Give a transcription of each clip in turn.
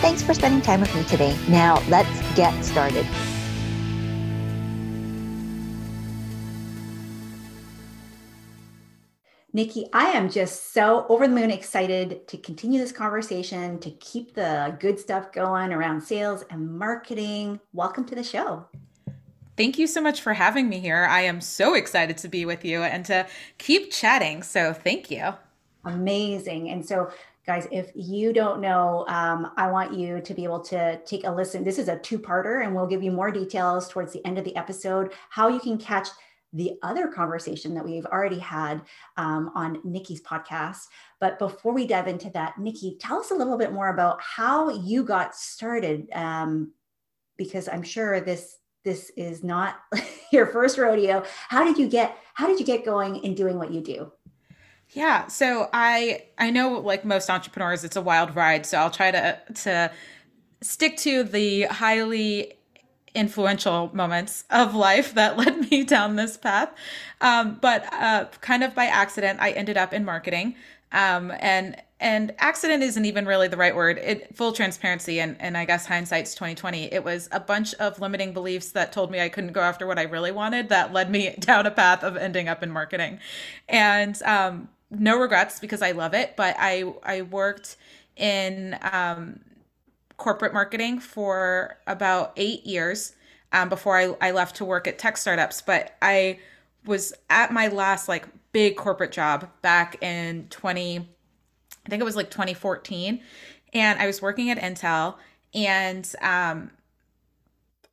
Thanks for spending time with me today. Now, let's get started. Nikki, I am just so over the moon excited to continue this conversation, to keep the good stuff going around sales and marketing. Welcome to the show. Thank you so much for having me here. I am so excited to be with you and to keep chatting. So, thank you. Amazing. And so, guys if you don't know um, i want you to be able to take a listen. This is a two-parter and we'll give you more details towards the end of the episode how you can catch the other conversation that we've already had um, on nikki's podcast. But before we dive into that nikki tell us a little bit more about how you got started um, because i'm sure this this is not your first rodeo. How did you get how did you get going in doing what you do yeah, so I I know like most entrepreneurs it's a wild ride, so I'll try to to stick to the highly influential moments of life that led me down this path. Um, but uh, kind of by accident, I ended up in marketing. Um, and and accident isn't even really the right word. It full transparency and and I guess hindsight's 2020. It was a bunch of limiting beliefs that told me I couldn't go after what I really wanted that led me down a path of ending up in marketing. And um, no regrets because I love it. But I I worked in um, corporate marketing for about eight years um, before I, I left to work at tech startups. But I was at my last like big corporate job back in 20 I think it was like 2014 and I was working at Intel and um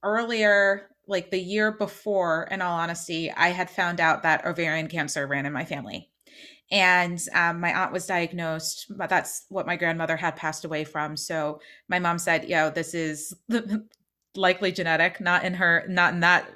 earlier like the year before in all honesty I had found out that ovarian cancer ran in my family and um, my aunt was diagnosed but that's what my grandmother had passed away from. So my mom said yo this is likely genetic not in her not in that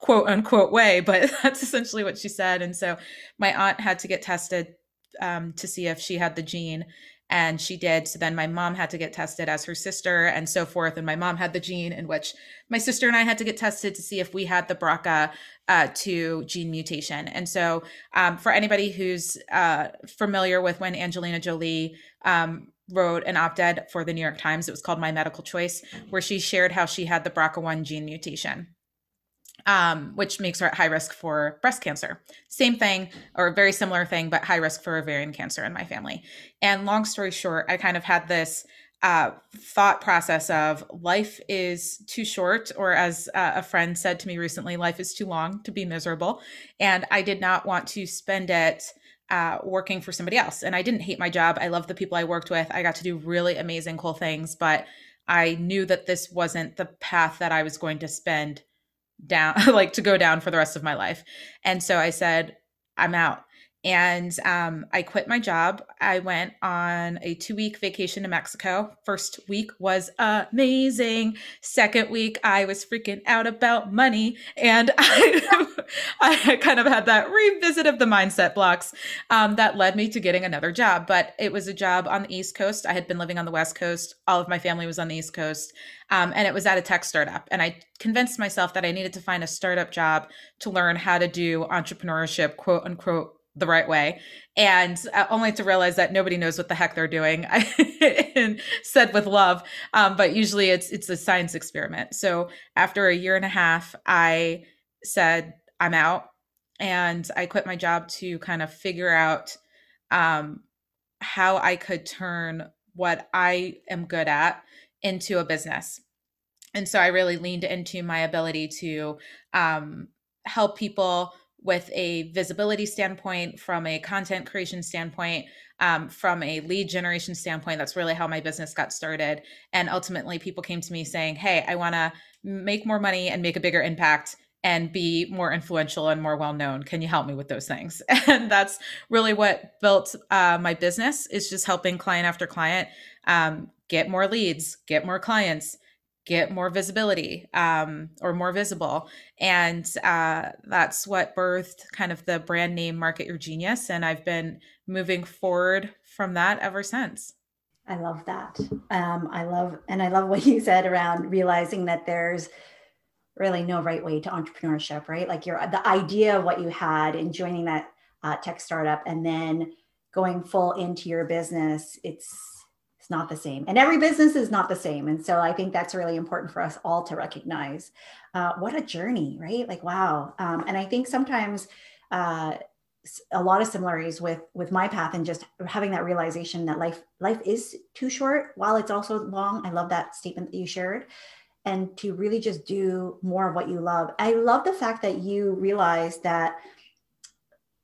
quote unquote way but that's essentially what she said. And so my aunt had to get tested um, to see if she had the gene and she did. So then my mom had to get tested as her sister and so forth. And my mom had the gene in which my sister and i had to get tested to see if we had the brca uh, to gene mutation. And so um, for anybody who's uh, familiar with when angelina jolie um, wrote an op-ed for the new york times it was called my medical choice where she shared how she had the brca1 gene mutation um, which makes her at high risk for breast cancer. Same thing, or very similar thing, but high risk for ovarian cancer in my family. And long story short, I kind of had this uh, thought process of life is too short, or as uh, a friend said to me recently, life is too long to be miserable. And I did not want to spend it. Uh, working for somebody else. And I didn't hate my job. I love the people I worked with. I got to do really amazing, cool things, but I knew that this wasn't the path that I was going to spend down like to go down for the rest of my life. And so i said i'm out and um, I quit my job. I went on a two week vacation to Mexico. First week was amazing. Second week, I was freaking out about money. And I, I kind of had that revisit of the mindset blocks um, that led me to getting another job. But it was a job on the East Coast. I had been living on the West Coast. All of my family was on the East Coast. Um, and it was at a tech startup. And I convinced myself that I needed to find a startup job to learn how to do entrepreneurship, quote unquote the right way and uh, only to realize that nobody knows what the heck they're doing and said with love um, but usually it's it's a science experiment. So after a year and a half i said i'm out and i quit my job to kind of figure out um, how i could turn what i am good at into a business. And so i really leaned into my ability to um, help people with a visibility standpoint, from a content creation standpoint, um, from a lead generation standpoint. That's really how my business got started. And ultimately, people came to me saying, Hey, I want to make more money and make a bigger impact. and be more influential and more well known can you help me with those things and that's really what built uh, my business is just helping client after client um, get more leads get more clients get more visibility um, or more visible. And uh, that's what birthed kind of the brand name market your genius and i've been moving forward from that ever since. I love that. Um, i love and i love what you said around realizing that there's really no right way to entrepreneurship, right? Like your the idea of what you had in joining that uh, tech startup and then going full into your business, it's it's not the same. And every business is not the same. And so I think that's really important for us all to recognize. Uh, what a journey, right? Like wow. Um, and I think sometimes. Uh, a lot of similarities with with my path and just having that realization that life life is too short while it's also long i love that statement that you shared and to really just do more of what you love. I love the fact that you realize that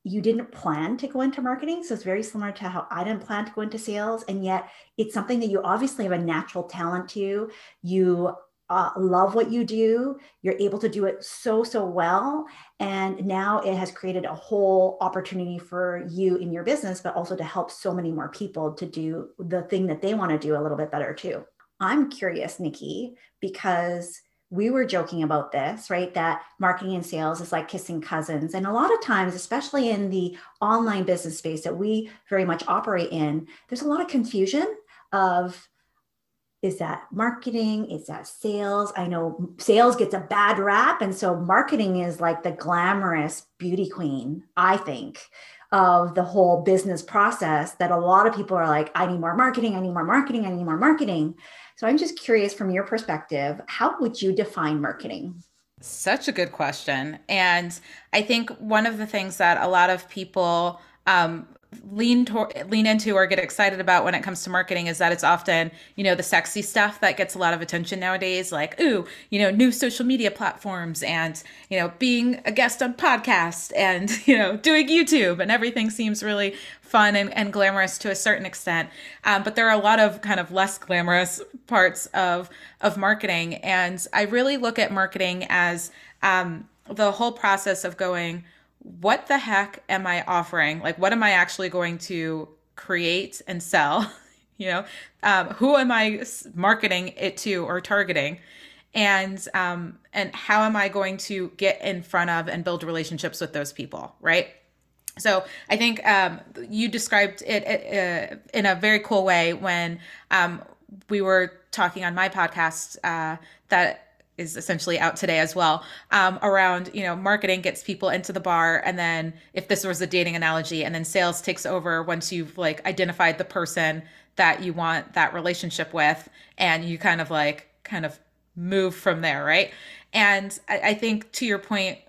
you didn't plan to go into marketing. So it's very similar to how I didn't plan to go into sales. And yet it's something that you obviously have a natural talent to. You uh, love what you do. You're able to do it so, so well. And now it has created a whole opportunity for you in your business, but also to help so many more people to do the thing that they want to do a little bit better too. I'm curious, Nikki, because we were joking about this, right? That marketing and sales is like kissing cousins. And a lot of times, especially in the online business space that we very much operate in, there's a lot of confusion of is that marketing? Is that sales? I know sales gets a bad rap. And so marketing is like the glamorous beauty queen, I think, of the whole business process that a lot of people are like, I need more marketing, I need more marketing, I need more marketing. So I'm just curious from your perspective, how would you define marketing? Such a good question. And I think one of the things that a lot of people um, lean to, lean into or get excited about when it comes to marketing is that it's often you know the sexy stuff that gets a lot of attention nowadays like ooh you know new social media platforms and you know being a guest on podcasts and you know doing youtube and everything seems really fun and, and glamorous to a certain extent. Um, but there are a lot of kind of less glamorous parts of of marketing. And i really look at marketing as um, the whole process of going what the heck am I offering? Like, what am I actually going to create and sell? you know, um, who am I marketing it to or targeting? And um, and how am I going to get in front of and build relationships with those people, right? So I think um, you described it, uh, in a very cool way when um, we were talking on my podcast uh, that is essentially out today as well um, around you know marketing gets people into the bar and then if this was a dating analogy and then sales takes over once you've like identified the person that you want that relationship with and you kind of like kind of move from there right? And I, I think to your point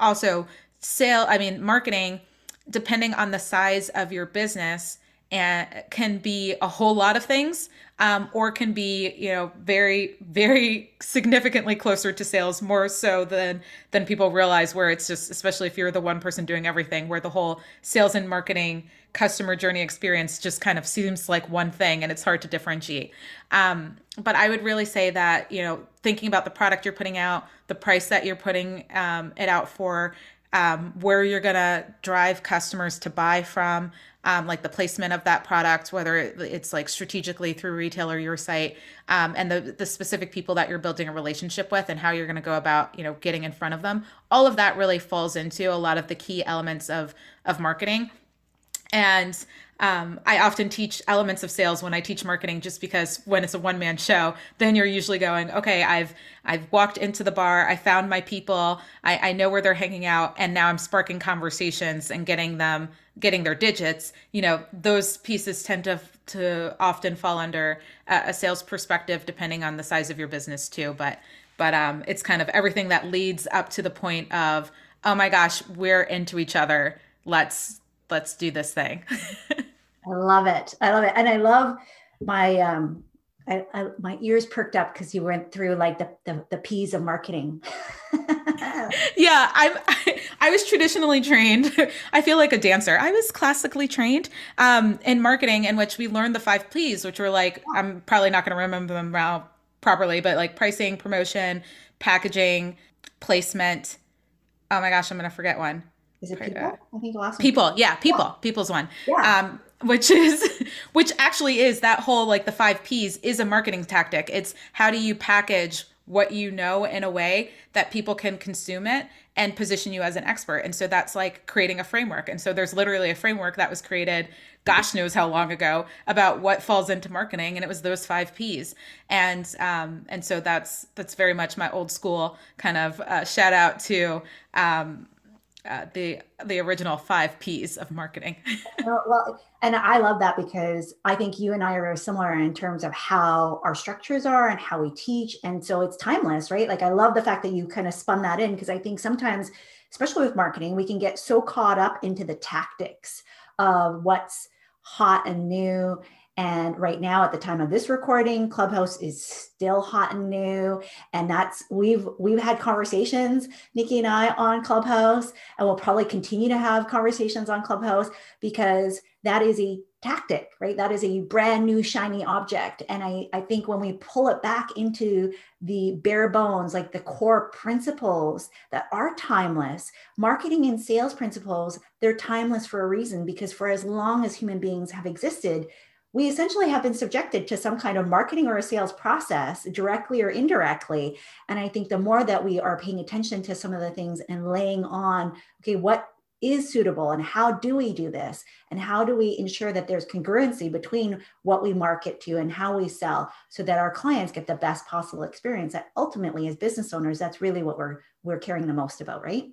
also sale i mean marketing depending on the size of your business and can be a whole lot of things um, or can be you know very very significantly closer to sales more so than than people realize where it's just especially if you're the one person doing everything where the whole sales and marketing customer journey experience just kind of seems like one thing and it's hard to differentiate. Um, but i would really say that you know thinking about the product you're putting out the price that you're putting um, it out for um, where you're going to drive customers to buy from um, like the placement of that product, whether it's like strategically through retail or your site, um, and the the specific people that you're building a relationship with, and how you're going to go about you know getting in front of them. All of that really falls into a lot of the key elements of of marketing, and um, I often teach elements of sales when I teach marketing, just because when it's a one man show, then you're usually going, okay, I've I've walked into the bar, I found my people, I, I know where they're hanging out, and now I'm sparking conversations and getting them getting their digits. You know, those pieces tend to to often fall under a, sales perspective, depending on the size of your business too. But but um, it's kind of everything that leads up to the point of, oh my gosh, we're into each other. Let's let's do this thing. I love it. I love it. And I love my um I, I my ears perked up because you went through like the the, the P's of marketing. yeah, I'm I, I, was traditionally trained. I feel like a dancer. I was classically trained um in marketing in which we learned the five P's, which were like I'm probably not gonna remember them now properly, but like pricing, promotion, packaging, placement, oh my gosh, I'm going to forget one. Is it people? I think the last one. People, yeah, people. Yeah. People's one. Yeah. Um, which is which actually is that whole like the 5 Ps is a marketing tactic. It's how do you package what you know in a way that people can consume it and position you as an expert. And so that's like creating a framework. And so there's literally a framework that was created, gosh knows how long ago, about what falls into marketing, and it was those five P's. And um, and so that's that's very much my old school kind of uh, shout out to um, uh, the the original five P's of marketing. well, and I love that because I think you and I are very similar in terms of how our structures are and how we teach, and so it's timeless, right? Like I love the fact that you kind of spun that in because I think sometimes, especially with marketing, we can get so caught up into the tactics of what's hot and new and right now, at the time of this recording, Clubhouse is still hot and new. And that's we've we've had conversations, Nikki and I, on Clubhouse, and we'll probably continue to have conversations on Clubhouse because that is a tactic, right? That is a brand new shiny object. And I, I think when we pull it back into the bare bones, like the core principles that are timeless, marketing and sales principles, they're timeless for a reason because for as long as human beings have existed, we essentially have been subjected to some kind of marketing or a sales process directly or indirectly. And i think the more that we are paying attention to some of the things and laying on okay what is suitable and how do we do this? And how do we ensure that there's congruency between what we market to and how we sell so that our clients get the best possible experience that ultimately as business owners that's really what we're we're caring the most about right?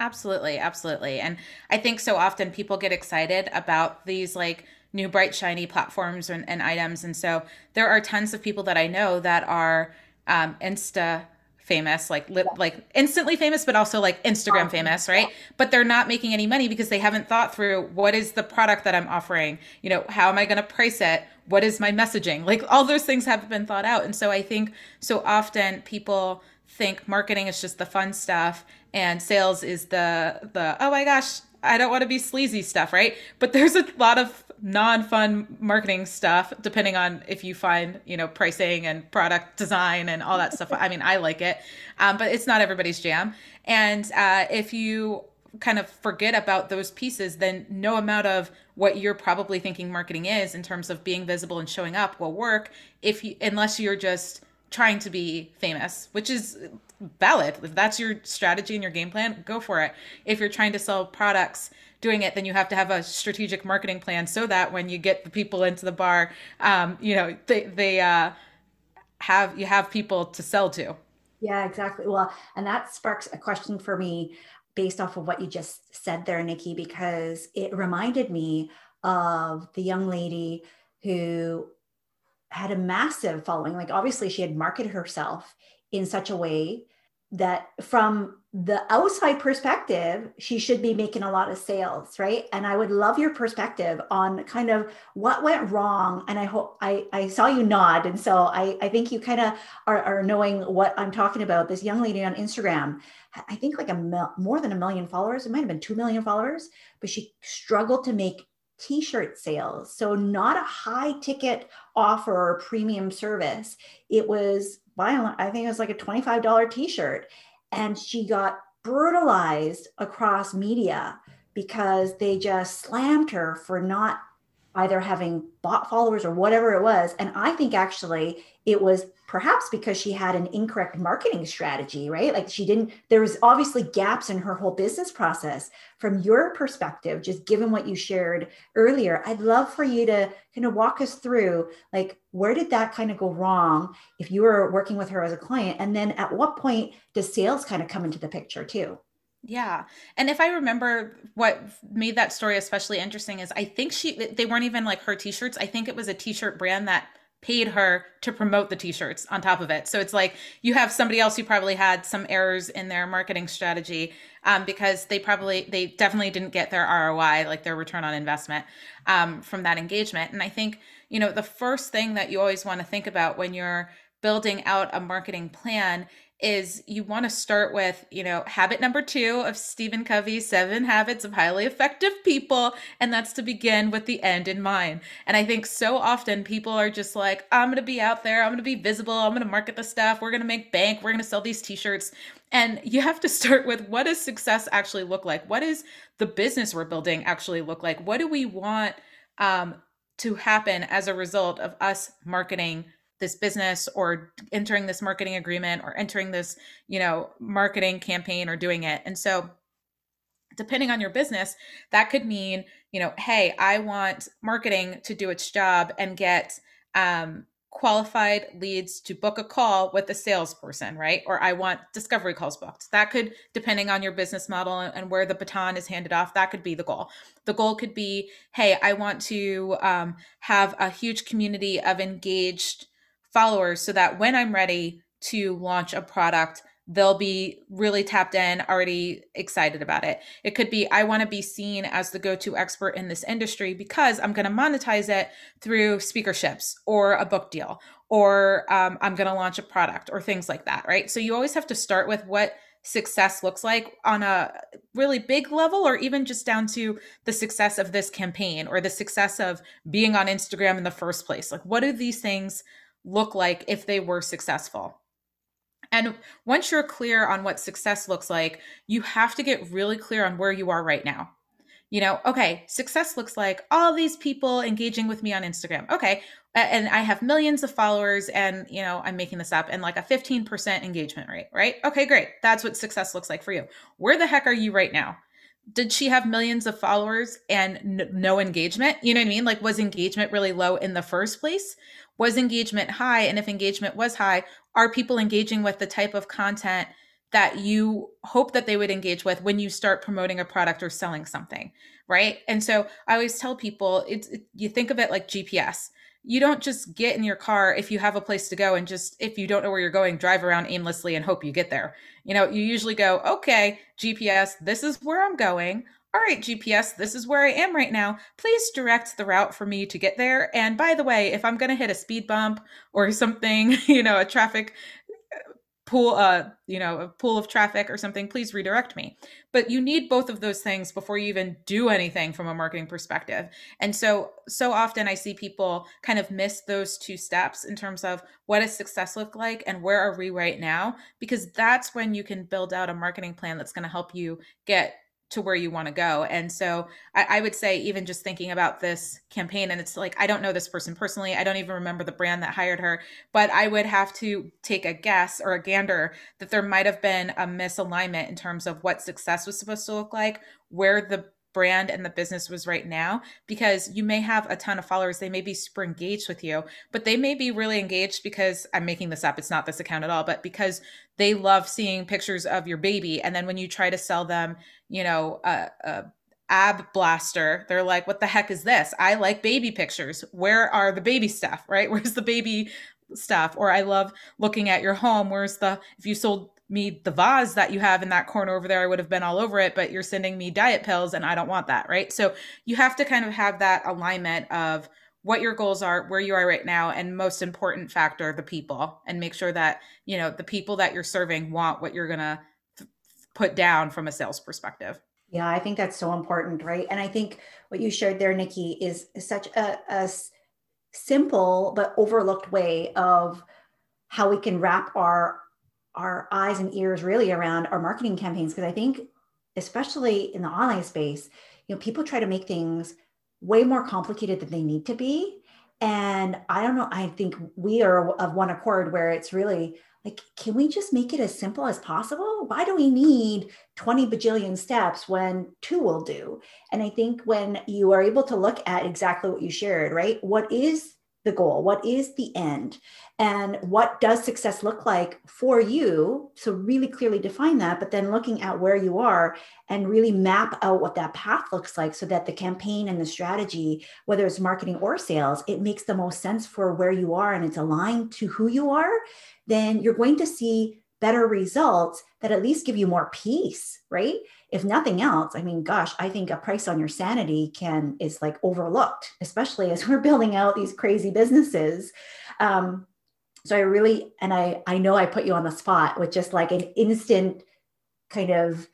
Absolutely. Absolutely. And i think so often people get excited about these like new bright shiny platforms and, and items. And so there are tons of people that i know that are um, insta famous like li- like instantly famous but also like instagram famous right? But they're not making any money because they haven't thought through what is the product that i'm offering? You know how am i going to price it? What is my messaging? Like all those things haven't been thought out. And so i think so often people think marketing is just the fun stuff and sales is the the oh my gosh I don't want to be sleazy stuff, right? But there's a lot of non-fun marketing stuff depending on if you find, you know, pricing and product design and all that stuff. I mean, I like it, um, but it's not everybody's jam. And uh, if you kind of forget about those pieces, then no amount of what you're probably thinking marketing is in terms of being visible and showing up will work if you unless you're just trying to be famous, which is valid. If that's your strategy and your game plan, go for it. If you're trying to sell products, doing it, then you have to have a strategic marketing plan so that when you get the people into the bar, um, you know, they they uh, have you have people to sell to. Yeah, exactly. Well, and that sparks a question for me based off of what you just said there, Nikki, because it reminded me of the young lady who had a massive following. Like obviously she had marketed herself in such a way that from the outside perspective, she should be making a lot of sales, right? And I would love your perspective on kind of what went wrong. And I hope I, I saw you nod. And so I, I think you kind of are, are knowing what I'm talking about. This young lady on Instagram, I think like a mil, more than a million followers. It might have been 2 million followers, but she struggled to make t-shirt sales. So not a high ticket offer or premium service. It was buy I think it was like a $25 t-shirt. And she got brutalized across media because they just slammed her for not either having bot followers or whatever it was. And I think actually it was perhaps because she had an incorrect marketing strategy, right? Like she didn't, there was obviously gaps in her whole business process. From your perspective, just given what you shared earlier, I'd love for you to kind of walk us through like where did that kind of go wrong if you were working with her as a client? And then at what point does sales kind of come into the picture too? Yeah. And if I remember what made that story especially interesting is I think she they weren't even like her t-shirts. I think it was a t-shirt brand that paid her to promote the t-shirts on top of it. So it's like you have somebody else who probably had some errors in their marketing strategy um, because they probably they definitely didn't get their ROI, like their return on investment um, from that engagement. And I think, you know, the first thing that you always want to think about when you're building out a marketing plan is you want to start with, you know, habit number two of Stephen Covey's seven habits of highly effective people. And that's to begin with the end in mind. And I think so often people are just like, I'm going to be out there. I'm going to be visible. I'm going to market the stuff. We're going to make bank. We're going to sell these t shirts. And you have to start with what does success actually look like? What does the business we're building actually look like? What do we want um, to happen as a result of us marketing? This business or entering this marketing agreement or entering this you know marketing campaign or doing it and so depending on your business that could mean you know hey i want marketing to do its job and get um, qualified leads to book a call with a salesperson, right? Or I want discovery calls booked. That could, depending on your business model and where the baton is handed off, that could be the goal. The goal could be, hey, I want to um, have a huge community of engaged followers so that when I'm ready to launch a product, they'll be really tapped in, already excited about it. It could be, I want to be seen as the go to expert in this industry because I'm going to monetize it through speakerships or a book deal, or um, I'm going to launch a product or things like that, right? So you always have to start with what success looks like on a really big level or even just down to the success of this campaign or the success of being on Instagram in the first place. Like, what do these things look like if they were successful. And once you're clear on what success looks like, you have to get really clear on where you are right now. You know, okay, success looks like all these people engaging with me on Instagram. Okay. And I have millions of followers and, you know, I'm making this up and like a 15% engagement rate, right? Okay, great. That's what success looks like for you. Where the heck are you right now? Did she have millions of followers and n- no engagement? You know what I mean? Like, was engagement really low in the first place? Was engagement high? And if engagement was high, are people engaging with the type of content that you hope that they would engage with when you start promoting a product or selling something? Right. And so I always tell people it's, it, you think of it like GPS you don't just get in your car if you have a place to go and just if you don't know where you're going drive around aimlessly and hope you get there. You know you usually go okay gps this is where i'm going. All right gps this is where i am right now. Please direct the route for me to get there. And by the way if i'm going to hit a speed bump or something you know a traffic pool uh you know a pool of traffic or something please redirect me. But you need both of those things before you even do anything from a marketing perspective. And so so often i see people kind of miss those two steps in terms of what does success look like and where are we right now? Because that's when you can build out a marketing plan that's going to help you get to where you want to go. And so I, I, would say, even just thinking about this campaign, and it's like, I don't know this person personally. I don't even remember the brand that hired her, but I would have to take a guess or a gander that there might have been a misalignment in terms of what success was supposed to look like, where the brand and the business was right now because you may have a ton of followers they may be super engaged with you but they may be really engaged because i'm making this up it's not this account at all but because they love seeing pictures of your baby and then when you try to sell them you know a, a ab blaster they're like what the heck is this? I like baby pictures. Where are the baby stuff? Right? Where's the baby stuff? Or i love looking at your home. Where's the if you sold me the vase that you have in that corner over there, I would have been all over it, but you're sending me diet pills and I don't want that, right? So you have to kind of have that alignment of what your goals are, where you are right now, and most important factor, the people, and make sure that, you know, the people that you're serving want what you're going to th- put down from a sales perspective. Yeah, I think that's so important, right? And I think what you shared there, Nikki, is such a, a simple but overlooked way of how we can wrap our our eyes and ears really around our marketing campaigns because I think especially in the online space, you know, people try to make things way more complicated than they need to be. And I don't know, I think we are of one accord where it's really like, can we just make it as simple as possible? Why do we need 20 bajillion steps when two will do? And I think when you are able to look at exactly what you shared, right? What is the goal? What is the end? And what does success look like for you? So, really clearly define that, but then looking at where you are and really map out what that path looks like so that the campaign and the strategy, whether it's marketing or sales, it makes the most sense for where you are and it's aligned to who you are, then you're going to see better results that at least give you more peace, right? If nothing else, I mean, gosh, I think a price on your sanity can is like overlooked, especially as we're building out these crazy businesses. Um, so i really and i i know i put you on the spot with just like an instant kind of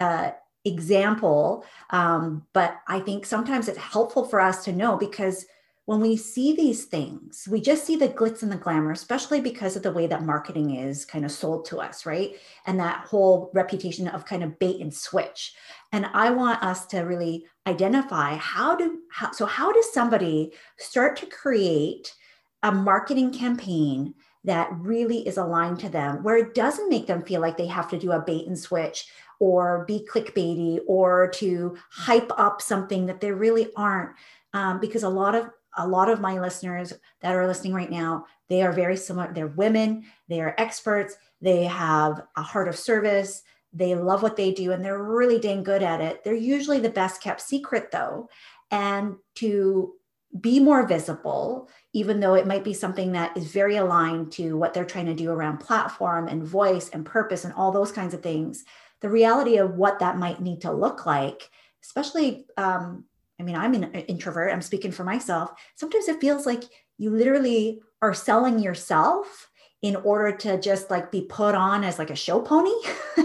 uh, example um, but i think sometimes it's helpful for us to know because when we see these things we just see the glitz and the glamour especially because of the way that marketing is kind of sold to us right and that whole reputation of kind of bait and switch and i want us to really identify how do how, so how does somebody start to create a marketing campaign that really is aligned to them, where it doesn't make them feel like they have to do a bait and switch or be clickbaity or to hype up something that they really aren't. Um, because a lot of a lot of my listeners that are listening right now, they are very similar. They're women, they are experts, they have a heart of service, they love what they do, and they're really dang good at it. They're usually the best kept secret though. And to be more visible, even though it might be something that is very aligned to what they're trying to do around platform and voice and purpose and all those kinds of things. The reality of what that might need to look like, especially, um, I mean, I'm an uh, introvert, I'm speaking for myself. Sometimes it feels like you literally are selling yourself in order to just like be put on as like a show pony.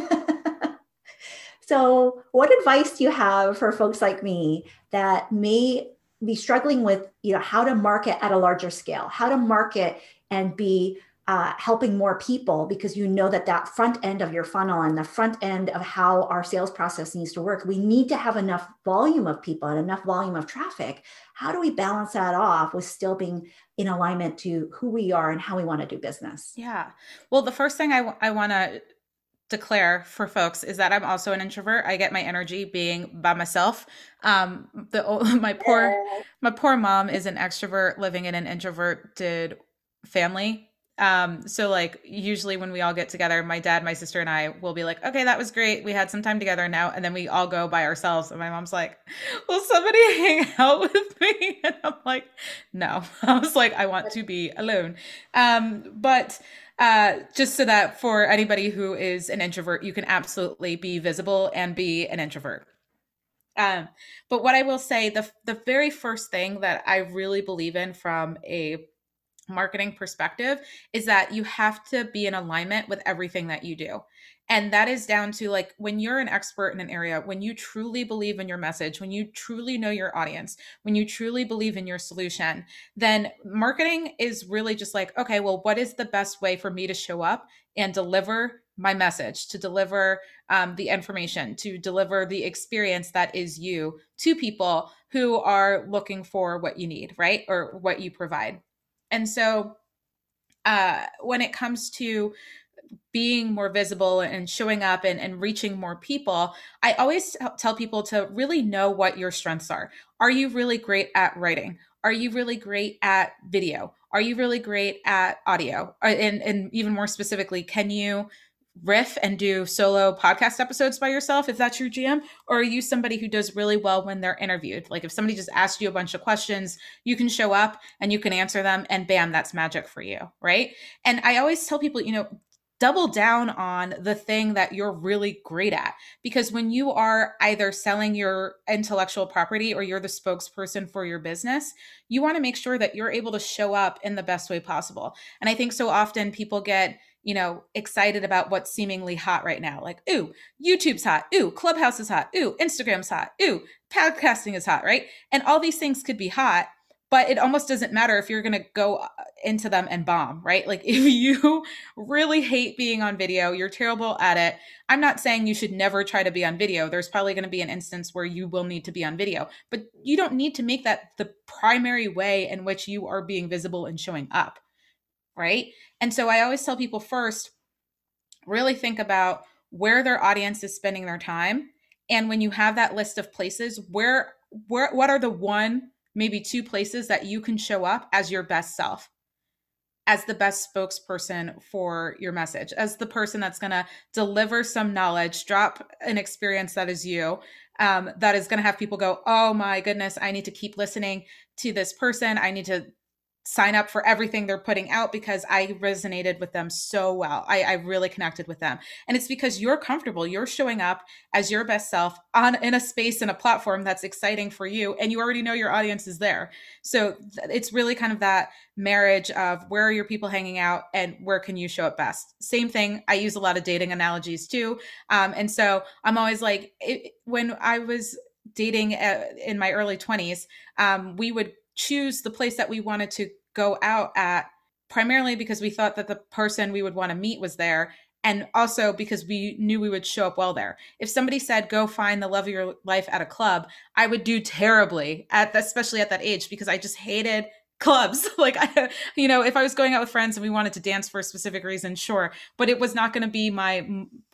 so, what advice do you have for folks like me that may be struggling with you know how to market at a larger scale how to market and be uh, helping more people because you know that that front end of your funnel and the front end of how our sales process needs to work we need to have enough volume of people and enough volume of traffic how do we balance that off with still being in alignment to who we are and how we want to do business yeah well the first thing I, w- I want to declare for folks is that I'm also an introvert. I get my energy being by myself. Um, the my poor my poor mom is an extrovert living in an introverted family. Um, so like usually when we all get together, my dad, my sister, and I will be like, okay, that was great. We had some time together now, and then we all go by ourselves. And my mom's like, will somebody hang out with me? And I'm like, no. I was like, I want to be alone. Um, but uh, just so that for anybody who is an introvert, you can absolutely be visible and be an introvert. Um, but what I will say, the the very first thing that I really believe in from a marketing perspective is that you have to be in alignment with everything that you do. And that is down to like when you're an expert in an area, when you truly believe in your message, when you truly know your audience, when you truly believe in your solution, then marketing is really just like, okay, well, what is the best way for me to show up and deliver my message, to deliver um, the information, to deliver the experience that is you to people who are looking for what you need, right? Or what you provide. And so uh, when it comes to being more visible and showing up and, and reaching more people, I always tell people to really know what your strengths are. Are you really great at writing? Are you really great at video? Are you really great at audio? Uh, and, and even more specifically, can you riff and do solo podcast episodes by yourself if that's your jam or are you somebody who does really well when they're interviewed like if somebody just asks you a bunch of questions you can show up and you can answer them and bam that's magic for you right and i always tell people you know double down on the thing that you're really great at. Because when you are either selling your intellectual property or you're the spokesperson for your business, you want to make sure that you're able to show up in the best way possible. And I think so often people get, you know, excited about what's seemingly hot right now. Like, ooh, YouTube's hot. Ooh, Clubhouse is hot. Ooh, Instagram's hot. Ooh, podcasting is hot, right? And all these things could be hot but it almost doesn't matter if you're going to go uh, into them and bomb, right? Like if you really hate being on video, you're terrible at it. I'm not saying you should never try to be on video. There's probably going to be an instance where you will need to be on video, but you don't need to make that the primary way in which you are being visible and showing up, right? And so I always tell people first, really think about where their audience is spending their time and when you have that list of places where where what are the one maybe two places that you can show up as your best self as the best spokesperson for your message, as the person that's going to deliver some knowledge, drop an experience that is you, um, that is going to have people go, oh my goodness, I need to keep listening to this person. I need to sign up for everything they're putting out because I resonated with them so well. I, I, really connected with them. And it's because you're comfortable. You're showing up as your best self on in a space and a platform that's exciting for you. And you already know your audience is there. So it's really kind of that marriage of where are your people hanging out and where can you show up best. Same thing. I use a lot of dating analogies too. Um, and so I'm always like, it, when I was dating uh, in my early 20s, um, we would choose the place that we wanted to go out at primarily because we thought that the person we would want to meet was there and also because we knew we would show up well there. If somebody said go find the love of your life at a club, I would do terribly at especially at that age because I just hated clubs. like I, you know, if I was going out with friends and we wanted to dance for a specific reason, sure, but it was not going to be my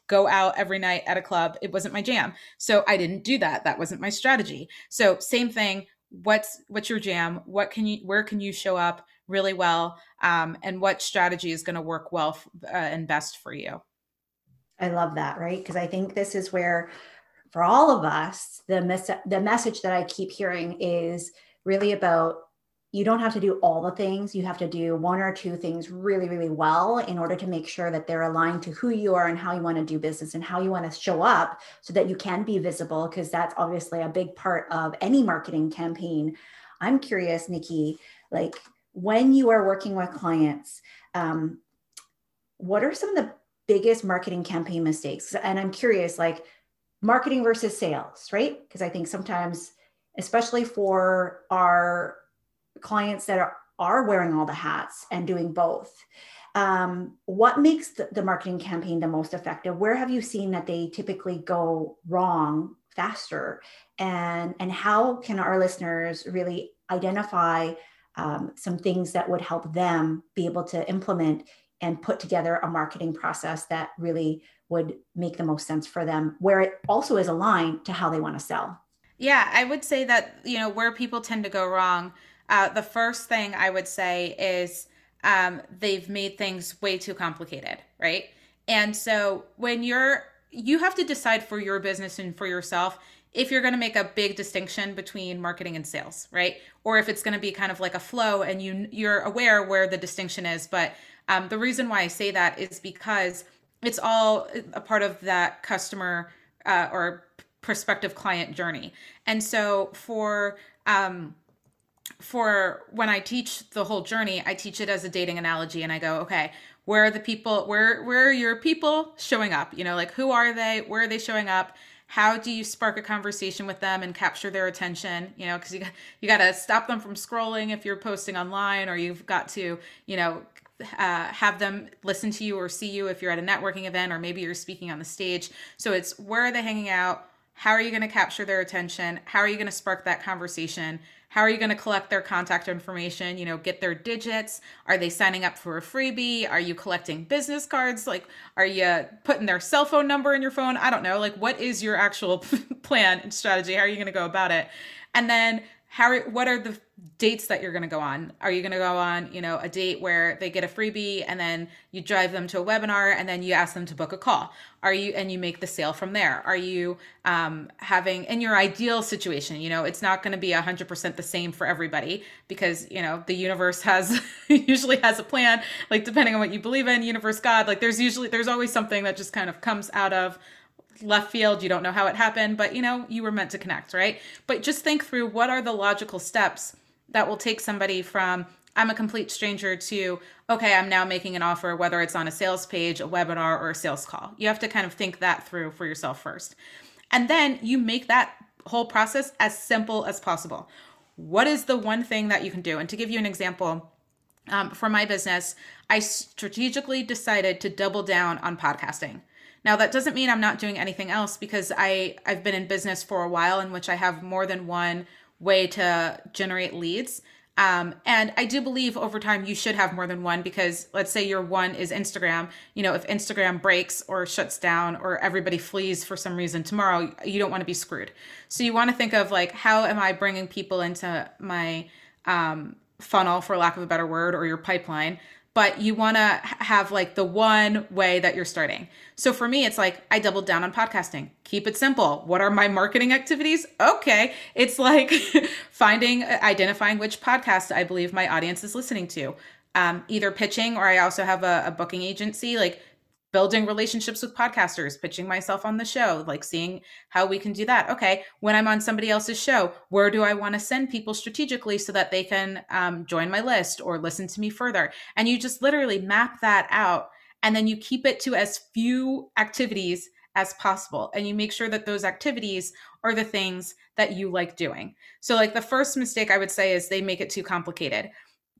go out every night at a club. It wasn't my jam. So I didn't do that. That wasn't my strategy. So same thing what's what's your jam? What can you where can you show up really well? Um, and what strategy is going to work well uh, and best for you? I love that right? Because i think this is where for all of us the mes- the message that i keep hearing is really about you don't have to do all the things. You have to do one or two things really, really well in order to make sure that they're aligned to who you are and how you want to do business and how you want to show up so that you can be visible, because that's obviously a big part of any marketing campaign. I'm curious, Nikki, like when you are working with clients, um, what are some of the biggest marketing campaign mistakes? And I'm curious, like marketing versus sales, right? Because I think sometimes, especially for our clients that are, are wearing all the hats and doing both. Um, what makes the, the marketing campaign the most effective? Where have you seen that they typically go wrong faster? And, and how can our listeners really identify um, some things that would help them be able to implement and put together a marketing process that really would make the most sense for them, where it also is aligned to how they want to sell? Yeah, I would say that, you know, where people tend to go wrong uh, the first thing I would say is um, they've made things way too complicated, right? And so when you're, you have to decide for your business and for yourself if you're going to make a big distinction between marketing and sales, right? Or if it's going to be kind of like a flow and you you're aware where the distinction is. But um, the reason why I say that is because it's all a part of that customer uh, or prospective client journey. And so for um, for when I teach the whole journey, I teach it as a dating analogy and I go, okay, where are the people where where are your people showing up? You know, like who are they? Where are they showing up? How do you spark a conversation with them and capture their attention? You know, because you you got to stop them from scrolling if you're posting online, or you've got to, you know, uh, have them listen to you or see you if you're at a networking event, or maybe you're speaking on the stage. So it's where are they hanging out? How are you going to capture their attention? How are you going to spark that conversation? How are you going to collect their contact information? You know, get their digits. Are they signing up for a freebie? Are you collecting business cards? Like, are you putting their cell phone number in your phone? I don't know. Like, what is your actual plan and strategy? How are you going to go about it? And then how what are the dates that you're going to go on? Are you going to go on you know a date where they get a freebie and then you drive them to a webinar and then you ask them to book a call? Are you and you make the sale from there. Are you um, having in your ideal situation you know it's not going to be 100% the same for everybody because you know the universe has usually has a plan. Like depending on what you believe in universe god like there's usually there's always something that just kind of comes out of left field you don't know how it happened but you know you were meant to connect right? But just think through what are the logical steps that will take somebody from i'm a complete stranger to okay i'm now making an offer whether it's on a sales page a webinar or a sales call. You have to kind of think that through for yourself first. And then you make that whole process as simple as possible. What is the one thing that you can do? And to give you an example um, for my business i strategically decided to double down on podcasting now that doesn't mean I'm not doing anything else because I I've been in business for a while in which I have more than one way to generate leads. Um, and I do believe over time you should have more than one because let's say your one is Instagram. You know, if Instagram breaks or shuts down or everybody flees for some reason tomorrow, you don't want to be screwed. So you want to think of like, how am I bringing people into my um, funnel, for lack of a better word, or your pipeline but you want to have like the one way that you're starting. So for me, it's like I doubled down on podcasting. Keep it simple. What are my marketing activities? Okay. It's like finding, identifying which podcast I believe my audience is listening to. Um, either pitching or I also have a, a booking agency. Like building relationships with podcasters, pitching myself on the show, like seeing how we can do that. Okay, when I'm on somebody else's show, where do I want to send people strategically so that they can um, join my list or listen to me further? And you just literally map that out and then you keep it to as few activities as possible. And you make sure that those activities are the things that you like doing. So, like the first mistake I would say is they make it too complicated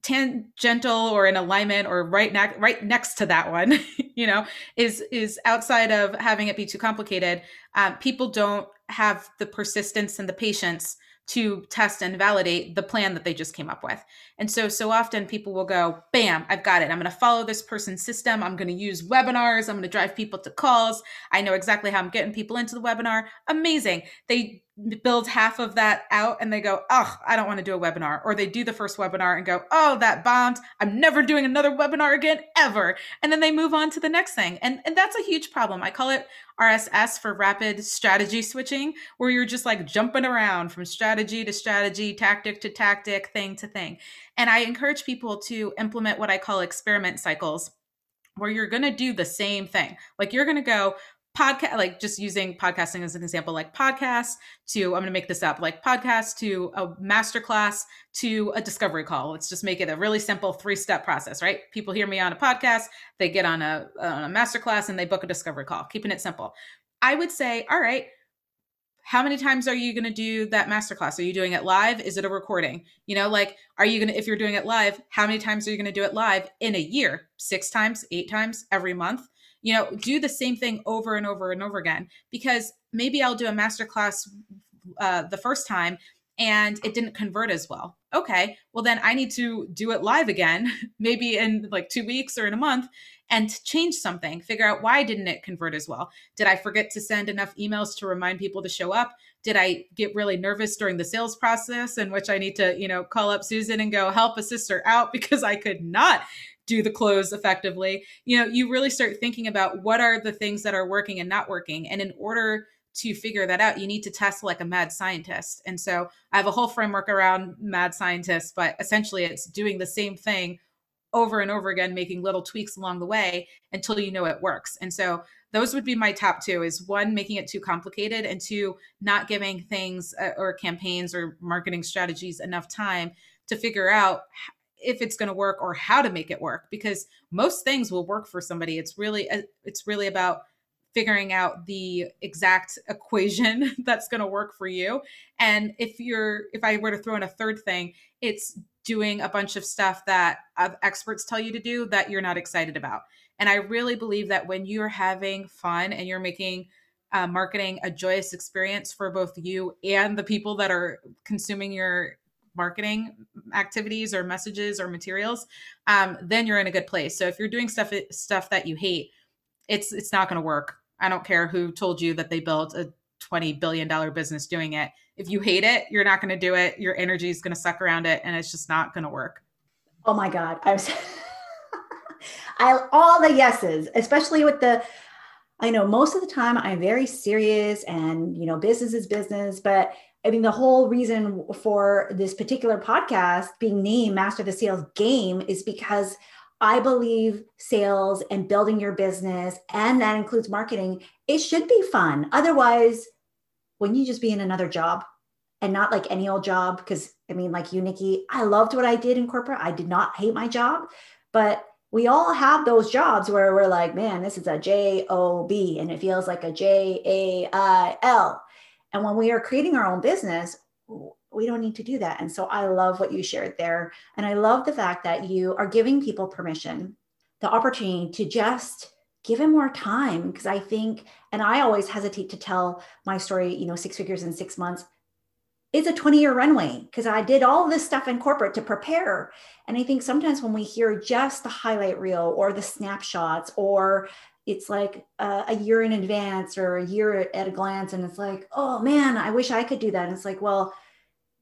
tangential or in alignment or right ne- right next to that one you know is is outside of having it be too complicated um, people don't have the persistence and the patience to test and validate the plan that they just came up with. And so, so often people will go, bam, I've got it. I'm going to follow this person's system. I'm going to use webinars. I'm going to drive people to calls. I know exactly how I'm getting people into the webinar. Amazing. They build half of that out and they go, oh, I don't want to do a webinar. Or they do the first webinar and go, oh, that bombed. I'm never doing another webinar again, ever. And then they move on to the next thing. And, and that's a huge problem. I call it RSS for rapid strategy switching, where you're just like jumping around from strategy to strategy, tactic to tactic, thing to thing. And I encourage people to implement what I call experiment cycles where you're going to do the same thing. Like you're going to go, podcast like just using podcasting as an example like podcast to i'm going to make this up like podcast to a masterclass to a discovery call. Let's just make it a really simple three step process right? People hear me on a podcast they get on a, on a masterclass and they book a discovery call keeping it simple. I would say all right how many times are you going to do that masterclass? Are you doing it live? Is it a recording? You know like are you going to if you're doing it live how many times are you going to do it live in a year? Six times? Eight times? Every month you know do the same thing over and over and over again because maybe i'll do a master class uh, the first time and it didn't convert as well. Okay well then i need to do it live again maybe in like two weeks or in a month and change something figure out why didn't it convert as well? Did i forget to send enough emails to remind people to show up? Did i get really nervous during the sales process in which i need to you know call up susan and go help a sister out because i could not do the close effectively you know you really start thinking about what are the things that are working and not working. And in order to figure that out you need to test like a mad scientist. And so i have a whole framework around mad scientists but essentially it's doing the same thing over and over again making little tweaks along the way until you know it works. And so those would be my top two is one making it too complicated and two not giving things uh, or campaigns or marketing strategies enough time to figure out if it's going to work or how to make it work because most things will work for somebody. It's really uh, it's really about figuring out the exact equation that's going to work for you. And if you're if i were to throw in a third thing it's doing a bunch of stuff that experts tell you to do that you're not excited about. And i really believe that when you're having fun and you're making uh, marketing a joyous experience for both you and the people that are consuming your marketing activities or messages or materials, um, then you're in a good place. So if you're doing stuff stuff that you hate, it's it's not going to work. I don't care who told you that they built a 20 billion dollar business doing it. If you hate it, you're not going to do it. Your energy is going to suck around it and it's just not going to work. Oh my god. I was I all the yeses, especially with the I know most of the time I'm very serious and you know business is business, but I mean, the whole reason for this particular podcast being named Master the Sales Game is because I believe sales and building your business, and that includes marketing, it should be fun. Otherwise, wouldn't you just be in another job and not like any old job? Because I mean, like you, Nikki, I loved what I did in corporate. I did not hate my job, but we all have those jobs where we're like, man, this is a J O B and it feels like a J A I L. And when we are creating our own business, we don't need to do that. And so I love what you shared there. And I love the fact that you are giving people permission, the opportunity to just give him more time. Because I think, and I always hesitate to tell my story, you know, six figures in six months. It's a 20 year runway because I did all this stuff in corporate to prepare. And I think sometimes when we hear just the highlight reel or the snapshots or it's like a, a year in advance or a year at a glance and it's like oh man i wish i could do that. And it's like well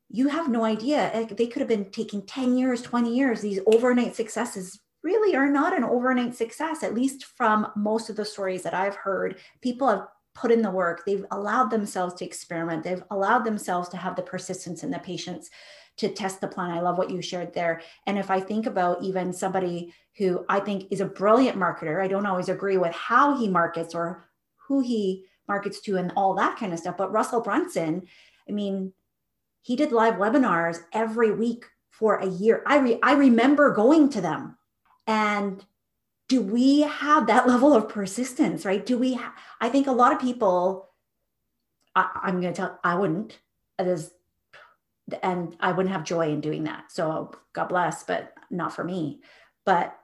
you have no idea. They could have been taking 10 years 20 years. These overnight successes really are not an overnight success, at least from most of the stories that I've heard. People have put in the work, they've allowed themselves to experiment, they've allowed themselves to have the persistence and the patience to test the plan. I love what you shared there. And if I think about even somebody who I think is a brilliant marketer, I don't always agree with how he markets or who he markets to and all that kind of stuff. But Russell Brunson, I mean, he did live webinars every week for a year. I re- I remember going to them and do we have that level of persistence, right? Do we? Ha- I think a lot of people. I, am going to tell. I wouldn't. Is, and I wouldn't have joy in doing that. So God bless, but not for me. But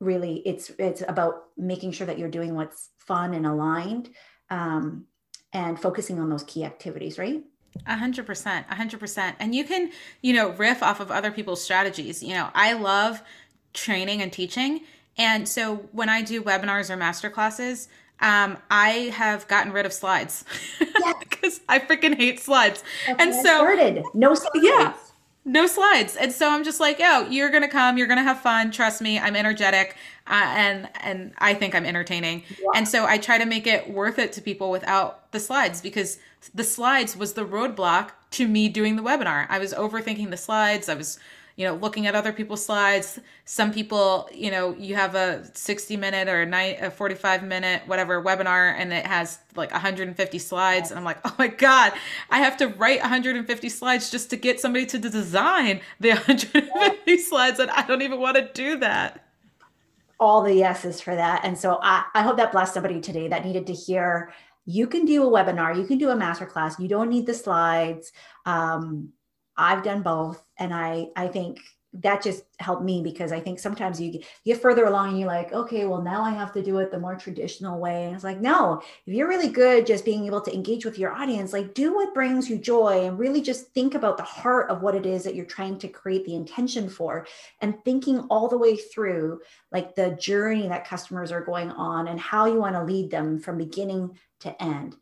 really, it's it's about making sure that you're doing what's fun and aligned, um, and focusing on those key activities, right? A hundred percent, a hundred percent. And you can, you know, riff off of other people's strategies. You know, I love training and teaching and so when I do webinars or master classes, um, I have gotten rid of slides because I freaking hate slides. Okay, and so started no slides. Yeah. No slides. And so I'm just like, oh, you're going to come, you're going to have fun. Trust me, I'm energetic. Uh, and, and I think I'm entertaining. Wow. And so I try to make it worth it to people without the slides because the slides was the roadblock to me doing the webinar. I was overthinking the slides. I was you know looking at other people's slides. Some people you know you have a 60 minute or a night a 45 minute whatever webinar and it has like 150 slides and i'm like oh my god i have to write 150 slides just to get somebody to design the 150 slides and i don't even want to do that. All the yeses for that and so i, I hope that blessed somebody today that needed to hear you can do a webinar you can do a masterclass you don't need the slides um, I've done both. And I, I think that just helped me because I think sometimes you get further along and you're like, okay, well, now I have to do it the more traditional way. And it's like, no, if you're really good just being able to engage with your audience, like do what brings you joy and really just think about the heart of what it is that you're trying to create the intention for and thinking all the way through like the journey that customers are going on and how you want to lead them from beginning to end.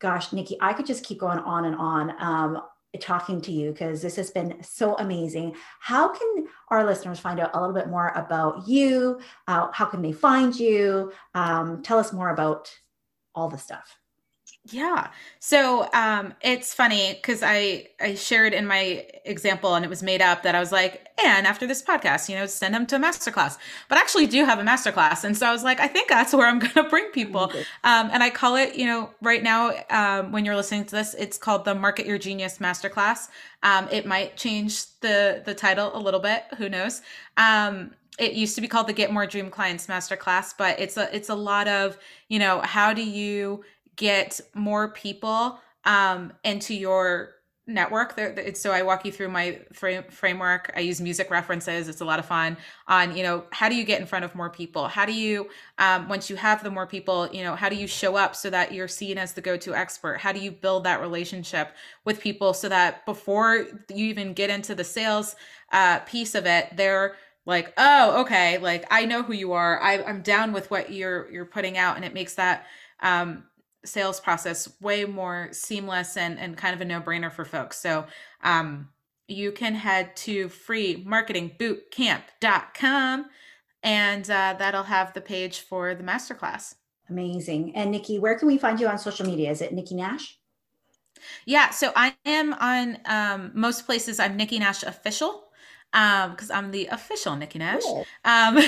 Gosh, Nikki, I could just keep going on and on. Um, talking to you because this has been so amazing. How can our listeners find out a little bit more about you? Uh, how can they find you? Um, tell us more about all the stuff. Yeah. So um, it's funny because I I shared in my example and it was made up that I was like, and after this podcast, you know, send them to a masterclass. But I actually do have a masterclass, and so I was like, I think that's where I'm going to bring people. Um, and I call it, you know, right now um, when you're listening to this, it's called the Market Your Genius Masterclass. Um, it might change the the title a little bit. Who knows? Um, it used to be called the Get More Dream Clients Masterclass, but it's a it's a lot of you know how do you get more people um, into your network. So i walk you through my framework. I use music references. It's a lot of fun on you know how do you get in front of more people? How do you um, once you have the more people you know how do you show up so that you're seen as the go-to expert? How do you build that relationship with people so that before you even get into the sales uh, piece of it they're like oh okay. Like i know who you are. I, i'm down with what you're you're putting out. And it makes that um, sales process way more seamless and, and kind of a no-brainer for folks. So um, you can head to freemarketingbootcamp.com and uh, that'll have the page for the masterclass. Amazing. And nikki where can we find you on social media? Is it nikki nash? Yeah so i am on um, most places i'm nikki nash official because um, I'm the official Nikki Nash. Cool. Um,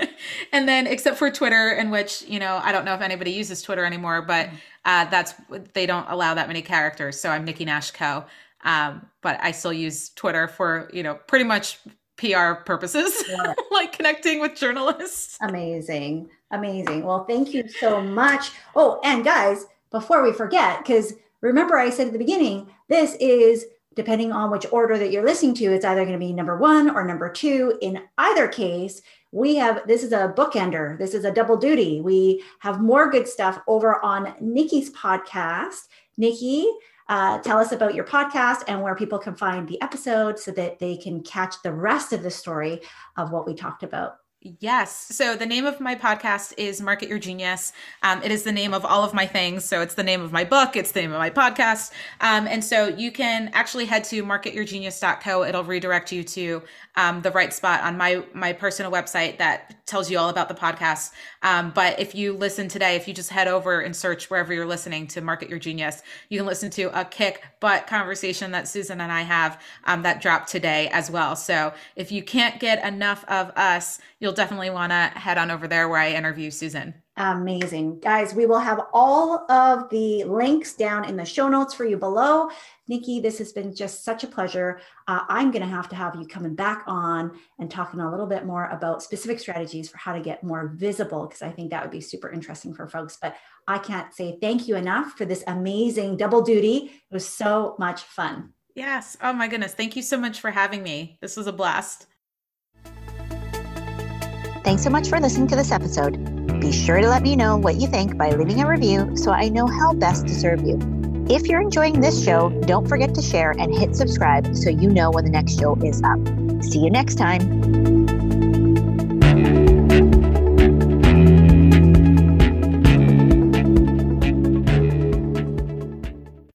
and then, except for Twitter, in which you know I don't know if anybody uses Twitter anymore, but mm. uh, that's they don't allow that many characters, so I'm Nikki Nash Co. Um, but I still use Twitter for you know pretty much PR purposes, yeah. like connecting with journalists. Amazing, amazing. Well, thank you so much. Oh, and guys, before we forget, because remember I said at the beginning, this is depending on which order that you're listening to, it's either going to be number one or number two. In either case, we have this is a bookender. This is a double duty. We have more good stuff over on Nikki's podcast. Nikki, uh, tell us about your podcast and where people can find the episode so that they can catch the rest of the story of what we talked about Yes. So the name of my podcast is Market Your Genius. Um, it is the name of all of my things. So it's the name of my book, it's the name of my podcast. Um, and so you can actually head to marketyourgenius.co. It'll redirect you to um, the right spot on my my personal website that tells you all about the podcast. Um, but if you listen today, if you just head over and search wherever you're listening to Market Your Genius, you can listen to a kick butt conversation that Susan and I have um, that dropped today as well. So if you can't get enough of us, you'll definitely want to head on over there where I interview Susan. Amazing. Guys, we will have all of the links down in the show notes for you below. Nikki, this has been just such a pleasure. Uh, I'm going to have to have you coming back on and talking a little bit more about specific strategies for how to get more visible, because I think that would be super interesting for folks. But I can't say thank you enough for this amazing double duty. It was so much fun. Yes. Oh my goodness. Thank you so much for having me. This was a blast. Thanks so much for listening to this episode. Be sure to let me know what you think by leaving a review so I know how best to serve you. If you're enjoying this show, don't forget to share and hit subscribe so you know when the next show is up. See you next time.